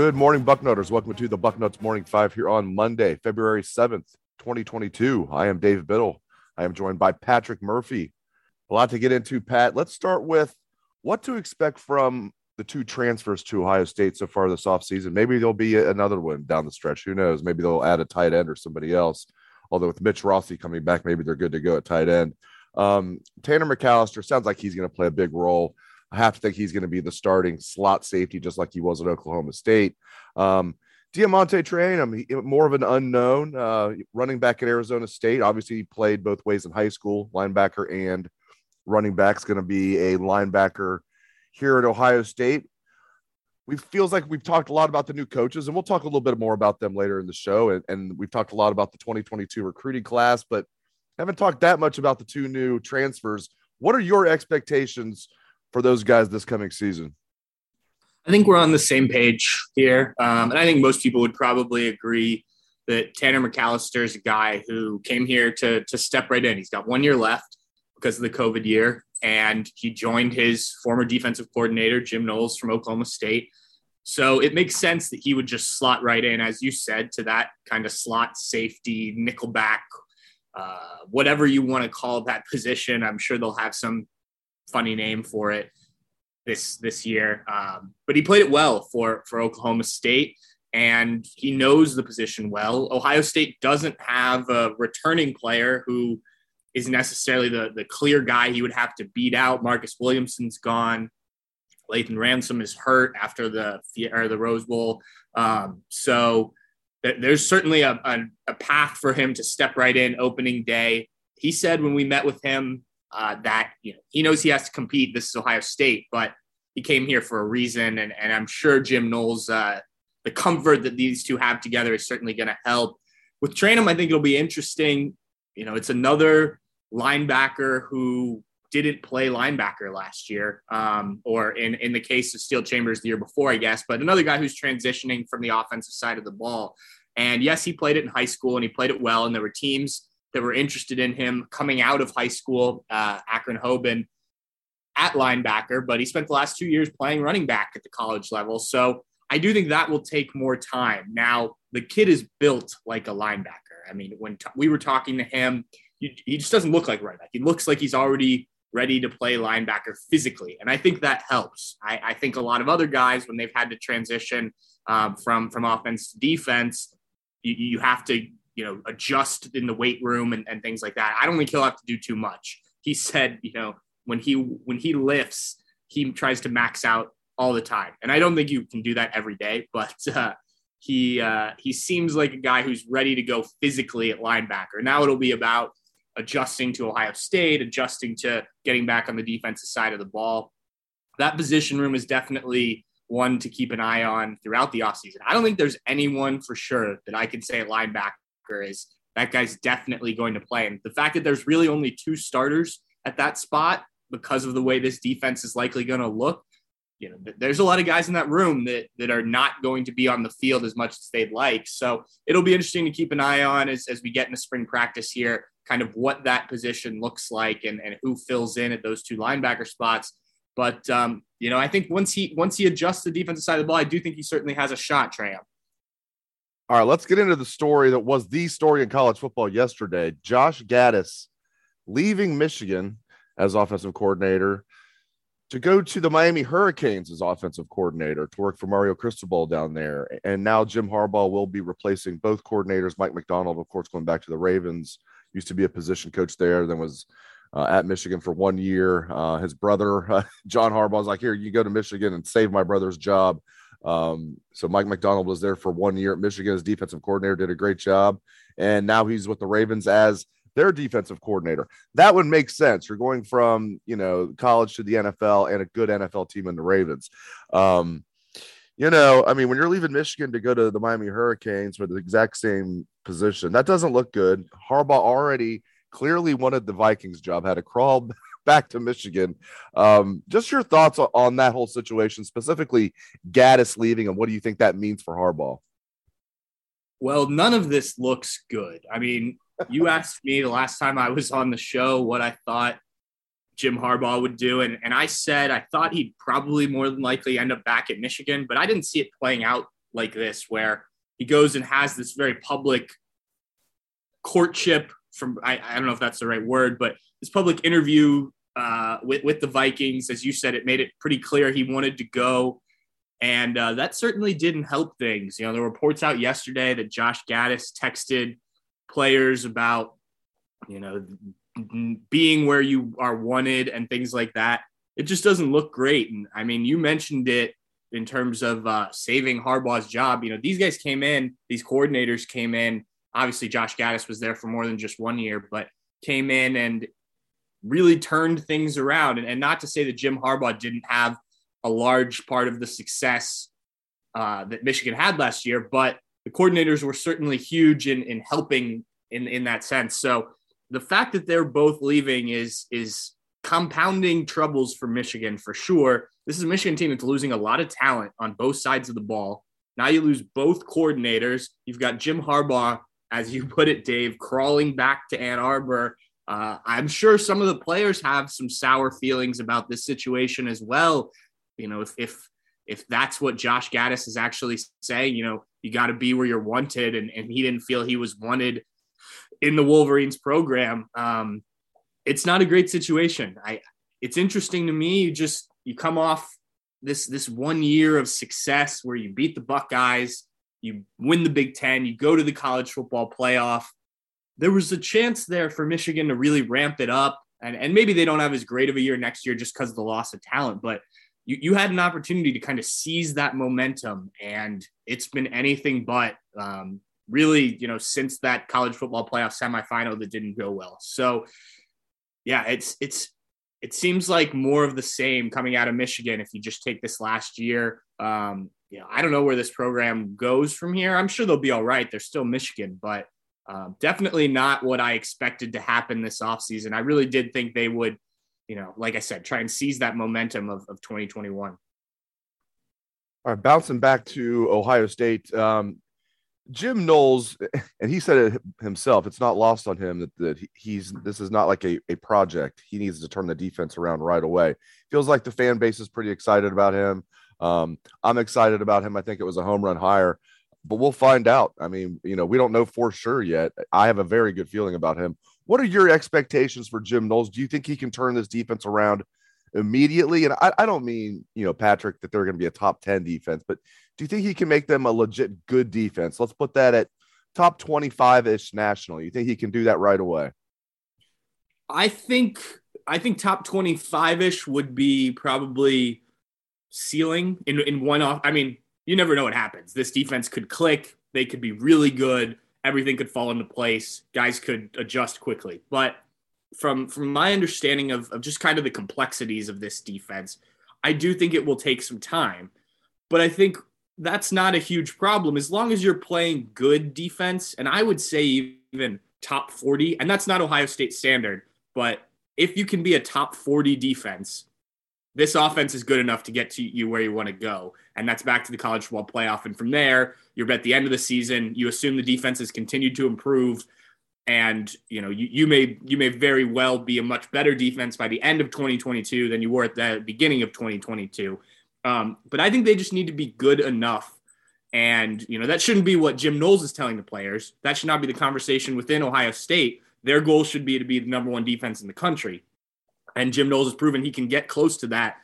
Good morning, Bucknoters. Welcome to the Bucknuts Morning Five here on Monday, February 7th, 2022. I am Dave Biddle. I am joined by Patrick Murphy. A lot to get into, Pat. Let's start with what to expect from the two transfers to Ohio State so far this offseason. Maybe there'll be another one down the stretch. Who knows? Maybe they'll add a tight end or somebody else. Although with Mitch Rossi coming back, maybe they're good to go at tight end. Um, Tanner McCalister sounds like he's going to play a big role. I have to think he's going to be the starting slot safety, just like he was at Oklahoma State. Um, DeaMonte Trayanum, more of an unknown uh, running back at Arizona State. Obviously, he played both ways in high school, linebacker and running back. Is going to be a linebacker here at Ohio State. We feels like we've talked a lot about the new coaches, and we'll talk a little bit more about them later in the show. And, and we've talked a lot about the 2022 recruiting class, but haven't talked that much about the two new transfers. What are your expectations for those guys this coming season? I think we're on the same page here. Um, and I think most people would probably agree that Tanner McCalister is a guy who came here to, to step right in. He's got one year left because of the COVID year. And he joined his former defensive coordinator, Jim Knowles from Oklahoma State. So it makes sense that he would just slot right in, as you said, to that kind of slot safety, nickelback, uh, whatever you want to call that position. I'm sure they'll have some funny name for it this this year. Um, but he played it well for for Oklahoma State, and he knows the position well. Ohio State doesn't have a returning player who is necessarily the the clear guy he would have to beat out. Marcus Williamson's gone. Lathan Ransom is hurt after the or the Rose Bowl, um, so there's certainly a, a, a path for him to step right in opening day. He said when we met with him uh, that you know he knows he has to compete. This is Ohio State, but he came here for a reason, and and I'm sure Jim Knowles, uh, the comfort that these two have together is certainly going to help. With Trayanum, I think it'll be interesting. You know, it's another linebacker who didn't play linebacker last year, um, or in in the case of Steele Chambers the year before, I guess. But another guy who's transitioning from the offensive side of the ball. And yes, he played it in high school and he played it well. And there were teams that were interested in him coming out of high school, uh, Akron Hoban at linebacker, but he spent the last two years playing running back at the college level. So I do think that will take more time. Now, the kid is built like a linebacker. I mean, when t- we were talking to him, he, he just doesn't look like right back. He looks like he's already ready to play linebacker physically. And I think that helps. I, I think a lot of other guys, when they've had to transition um, from, from offense to defense, you, you have to you know, adjust in the weight room and, and things like that. I don't think he'll have to do too much. He said, you know, when he when he lifts, he tries to max out all the time, and I don't think you can do that every day. But uh, he uh, he seems like a guy who's ready to go physically at linebacker. Now it'll be about adjusting to Ohio State, adjusting to getting back on the defensive side of the ball. That position room is definitely one to keep an eye on throughout the offseason. I don't think there's anyone for sure that I can say at linebacker is that guy's definitely going to play. And the fact that there's really only two starters at that spot because of the way this defense is likely going to look, you know, there's a lot of guys in that room that that are not going to be on the field as much as they'd like. So it'll be interesting to keep an eye on as, as we get into spring practice here, kind of what that position looks like and, and who fills in at those two linebacker spots. But um, you know, I think once he once he adjusts the defensive side of the ball, I do think he certainly has a shot, Trey. All right, let's get into the story that was the story in college football yesterday. Josh Gattis leaving Michigan as offensive coordinator. to go to the Miami Hurricanes as offensive coordinator to work for Mario Cristobal down there. And now Jim Harbaugh will be replacing both coordinators. Mike Macdonald, of course, going back to the Ravens, used to be a position coach there, then was uh, at Michigan for one year. Uh, his brother, uh, John Harbaugh, was like, Here, you go to Michigan and save my brother's job. Um, so Mike Macdonald was there for one year at Michigan as defensive coordinator, did a great job. And now he's with the Ravens as their defensive coordinator. That would make sense. You're going from, you know, college to the NFL and a good NFL team in the Ravens. Um, you know, I mean, when you're leaving Michigan to go to the Miami Hurricanes for the exact same position, that doesn't look good. Harbaugh already clearly wanted the Vikings job, had to crawl back to Michigan. Um, just your thoughts on that whole situation, specifically Gattis leaving, and what do you think that means for Harbaugh? Well, none of this looks good. I mean, you asked me the last time I was on the show what I thought Jim Harbaugh would do. And, and I said I thought he'd probably more than likely end up back at Michigan, but I didn't see it playing out like this, where he goes and has this very public courtship from I, I don't know if that's the right word, but this public interview uh, with, with the Vikings, as you said, it made it pretty clear he wanted to go. And uh, that certainly didn't help things. You know, there were reports out yesterday that Josh Gattis texted players about, you know, being where you are wanted and things like that. It just doesn't look great. And I mean, you mentioned it in terms of uh, saving Harbaugh's job. You know, these guys came in, these coordinators came in. Obviously, Josh Gattis was there for more than just one year, but came in and really turned things around. And, and not to say that Jim Harbaugh didn't have a large part of the success uh, that Michigan had last year, but the coordinators were certainly huge in, in helping in, in that sense. So the fact that they're both leaving is is compounding troubles for Michigan for sure. This is a Michigan team that's losing a lot of talent on both sides of the ball. Now you lose both coordinators. You've got Jim Harbaugh, as you put it, Dave, crawling back to Ann Arbor. Uh, I'm sure some of the players have some sour feelings about this situation as well. You know, if if if that's what Josh Gattis is actually saying, you know, you got to be where you're wanted, and, and he didn't feel he was wanted in the Wolverines program. Um, it's not a great situation. I it's interesting to me. You just you come off this this one year of success where you beat the Buckeyes, you win the Big Ten, you go to the college football playoff. There was a chance there for Michigan to really ramp it up, and and maybe they don't have as great of a year next year just because of the loss of talent, but you, you had an opportunity to kind of seize that momentum and it's been anything but um, really you know since that college football playoff semifinal that didn't go well. So yeah it's it's it seems like more of the same coming out of michigan if you just take this last year. Um, you know i don't know where this program goes from here. I'm sure they'll be all right. They're still michigan but uh, definitely not what i expected to happen this offseason i really did think they would you know, like I said, try and seize that momentum of, of 2021. All right, bouncing back to Ohio State, um, Jim Knowles, and he said it himself. It's not lost on him that, that he's this is not like a, a project. He needs to turn the defense around right away. Feels like the fan base is pretty excited about him. Um, I'm excited about him. I think it was a home run hire, but we'll find out. I mean, you know, we don't know for sure yet. I have a very good feeling about him. What are your expectations for Jim Knowles? Do you think he can turn this defense around immediately? And I, I don't mean, you know, Patrick, that they're going to be a top 10 defense, but do you think he can make them a legit good defense? Let's put that at top 25 ish national. You think he can do that right away? I think I think top 25 ish would be probably ceiling in, in one off. I mean, you never know what happens. This defense could click, they could be really good everything could fall into place. Guys could adjust quickly. But from from my understanding of, of just kind of the complexities of this defense, I do think it will take some time. But I think that's not a huge problem as long as you're playing good defense. And I would say even top 40, and that's not Ohio State standard, but if you can be a top 40 defense, this offense is good enough to get to you where you want to go. And that's back to the college football playoff. And from there, you're at the end of the season. You assume the defense has continued to improve. And you know, you, you may you may very well be a much better defense by the end of 2022 than you were at the beginning of 2022. Um, but I think they just need to be good enough. And you know, that shouldn't be what Jim Knowles is telling the players. That should not be the conversation within Ohio State. Their goal should be to be the number one defense in the country and Jim Knowles has proven he can get close to that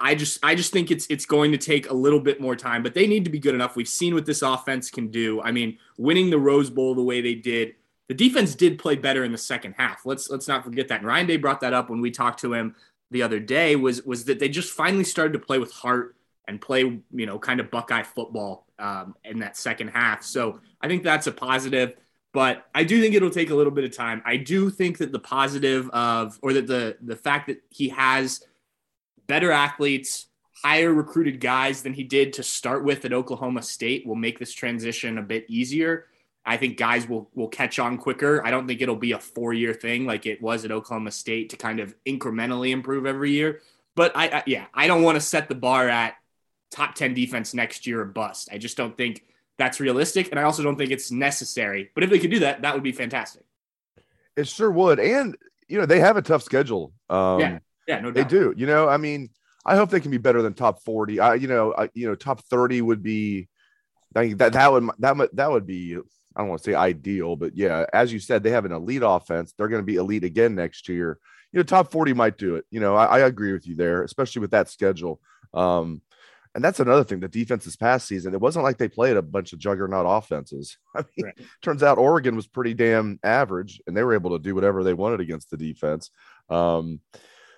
I just I just think it's it's going to take a little bit more time, but they need to be good enough. We've seen what this offense can do. I mean, winning the Rose Bowl the way they did, the defense did play better in the second half. Let's let's not forget that. And Ryan Day brought that up when we talked to him the other day. Was was that they just finally started to play with heart and play you know kind of Buckeye football um, in that second half. So I think that's a positive. But I do think it'll take a little bit of time. I do think that the positive of or that the the fact that he has better athletes, higher recruited guys than he did to start with at Oklahoma State will make this transition a bit easier. I think guys will will catch on quicker. I don't think it'll be a four year thing like it was at Oklahoma State to kind of incrementally improve every year. But I, I yeah, I don't want to set the bar at top ten defense next year or bust. I just don't think that's realistic, and I also don't think it's necessary. But if they could do that, that would be fantastic. It sure would, and you know they have a tough schedule. Um, yeah, yeah, no doubt. They do. You know, I mean, I hope they can be better than top forty. I, you know, I, you know, top thirty would be. I think that that would that would that would be I don't want to say ideal, but yeah, as you said, they have an elite offense. They're going to be elite again next year. You know, top 40 might do it. You know, I, I agree with you there, especially with that schedule. Um, and that's another thing. The defense this past season, it wasn't like they played a bunch of juggernaut offenses. I mean, right. turns out Oregon was pretty damn average, and they were able to do whatever they wanted against the defense. Um,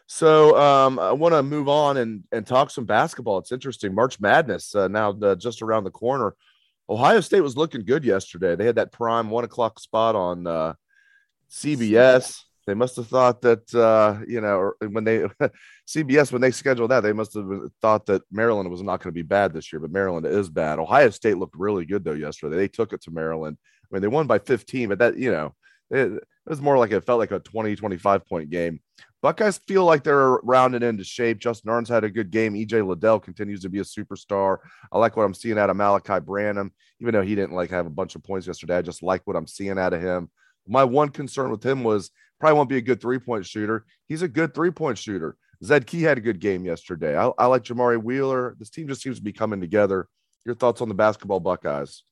so um, I want to move on and and talk some basketball. It's interesting. March Madness uh, now uh, just around the corner. Ohio State was looking good yesterday. They had that prime one o'clock spot on uh, CBS. They must have thought that uh, you know when they CBS when they scheduled that they must have thought that Maryland was not going to be bad this year, but Maryland is bad. Ohio State looked really good though yesterday. They took it to Maryland. I mean they won by 15, but that you know it, it was more like it felt like a 20 25 point game. Buckeyes feel like they're rounded into shape. Justin Ahrens had a good game. EJ Liddell continues to be a superstar. I like what I'm seeing out of Malachi Branham, even though he didn't like have a bunch of points yesterday. I just like what I'm seeing out of him. My one concern with him was probably won't be a good three point shooter. He's a good three point shooter. Zed Key had a good game yesterday. I, I like Jamari Wheeler. This team just seems to be coming together. Your thoughts on the basketball Buckeyes?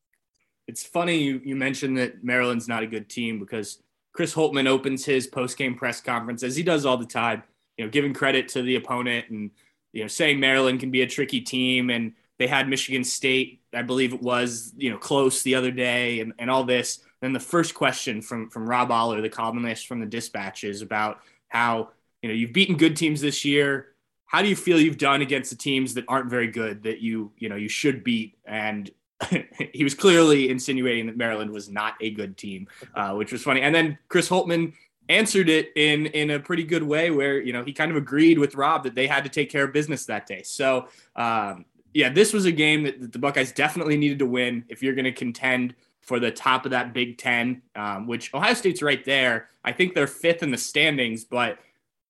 It's funny you, you mentioned that Maryland's not a good team because Chris Holtmann opens his post-game press conference as he does all the time, you know, giving credit to the opponent and you know saying Maryland can be a tricky team and they had Michigan State, I believe it was, you know, close the other day and, and all this. Then the first question from from Rob Oller, the columnist from the Dispatch, is about how you know you've beaten good teams this year. How do you feel you've done against the teams that aren't very good that you you know you should beat? And he was clearly insinuating that Maryland was not a good team, uh, which was funny. And then Chris Holtmann answered it in in a pretty good way, where you know he kind of agreed with Rob that they had to take care of business that day. So um, yeah, this was a game that, that, the Buckeyes definitely needed to win if you're going to contend for the top of that Big Ten, um, which Ohio State's right there. I think they're fifth in the standings, but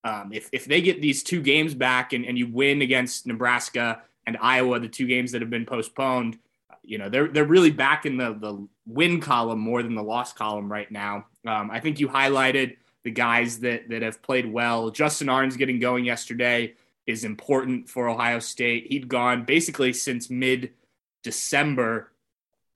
um, if if they get these two games back and, and you win against Nebraska and Iowa, the two games that have been postponed you know they're they're really back in the the win column more than the loss column right now. Um, I think you highlighted the guys that that have played well. Justin Ahrens getting going yesterday is important for Ohio State. He'd gone basically since mid December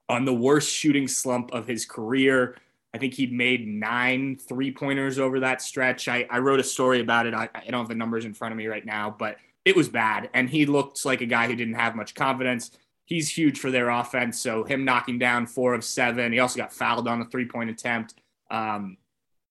on the worst shooting slump of his career. I think he'd made nine three pointers over that stretch. I, I wrote a story about it. I, I don't have the numbers in front of me right now, but it was bad. And he looked like a guy who didn't have much confidence he's huge for their offense. So him knocking down four of seven. He also got fouled on a three point attempt. Um,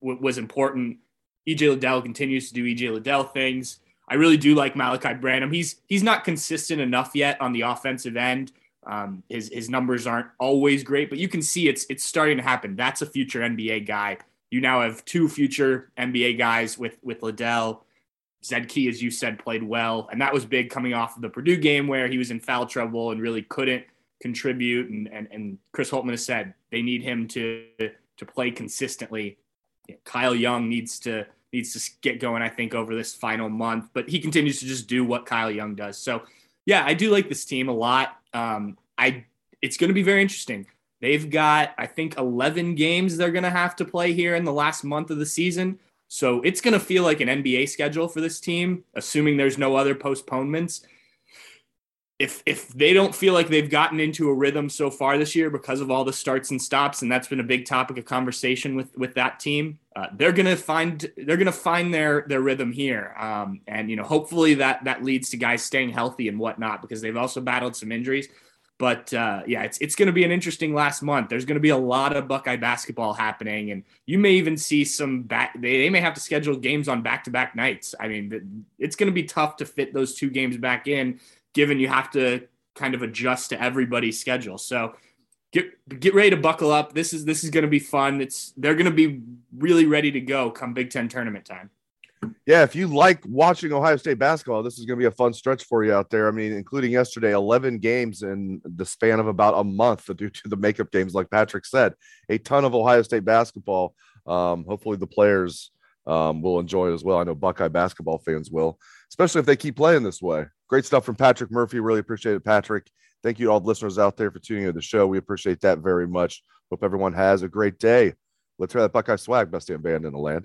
w- was important. EJ Liddell continues to do EJ Liddell things. I really do like Malachi Branham. He's he's not consistent enough yet on the offensive end. Um, his his numbers aren't always great, but you can see it's it's starting to happen. That's a future NBA guy. You now have two future NBA guys with with Liddell Zed Key, as you said, played well, and that was big coming off of the Purdue game where he was in foul trouble and really couldn't contribute. And and, and Chris Holtmann has said they need him to to play consistently. Kyle Young needs to needs to get going, I think, over this final month, but he continues to just do what Kyle Young does. So, yeah, I do like this team a lot. Um, I it's going to be very interesting. They've got, I think, 11 games they're going to have to play here in the last month of the season. So it's going to feel like an NBA schedule for this team, assuming there's no other postponements. If if they don't feel like they've gotten into a rhythm so far this year because of all the starts and stops, and that's been a big topic of conversation with with that team, uh, they're gonna find they're gonna find their their rhythm here, um, and you know hopefully that that leads to guys staying healthy and whatnot because they've also battled some injuries. But uh, yeah, it's it's to be an interesting last month. There's to be a lot of Buckeye basketball happening, and you may even see some back. They, they may have to schedule games on back to back nights. I mean, it's to be tough to fit those two games back in, given you have to kind of adjust to everybody's schedule. So get get ready to buckle up. This is this is going to be fun. It's they're going to be really ready to go come Big Ten tournament time. Yeah, if you like watching Ohio State basketball, this is going to be a fun stretch for you out there. I mean, including yesterday, 11 games in the span of about a month due to the makeup games, like Patrick said. A ton of Ohio State basketball. Um, hopefully, the players um, will enjoy it as well. I know Buckeye basketball fans will, especially if they keep playing this way. Great stuff from Patrick Murphy. Really appreciate it, Patrick. Thank you to all the listeners out there for tuning into the show. We appreciate that very much. Hope everyone has a great day. Let's hear that Buckeye swag, best damn band in the land.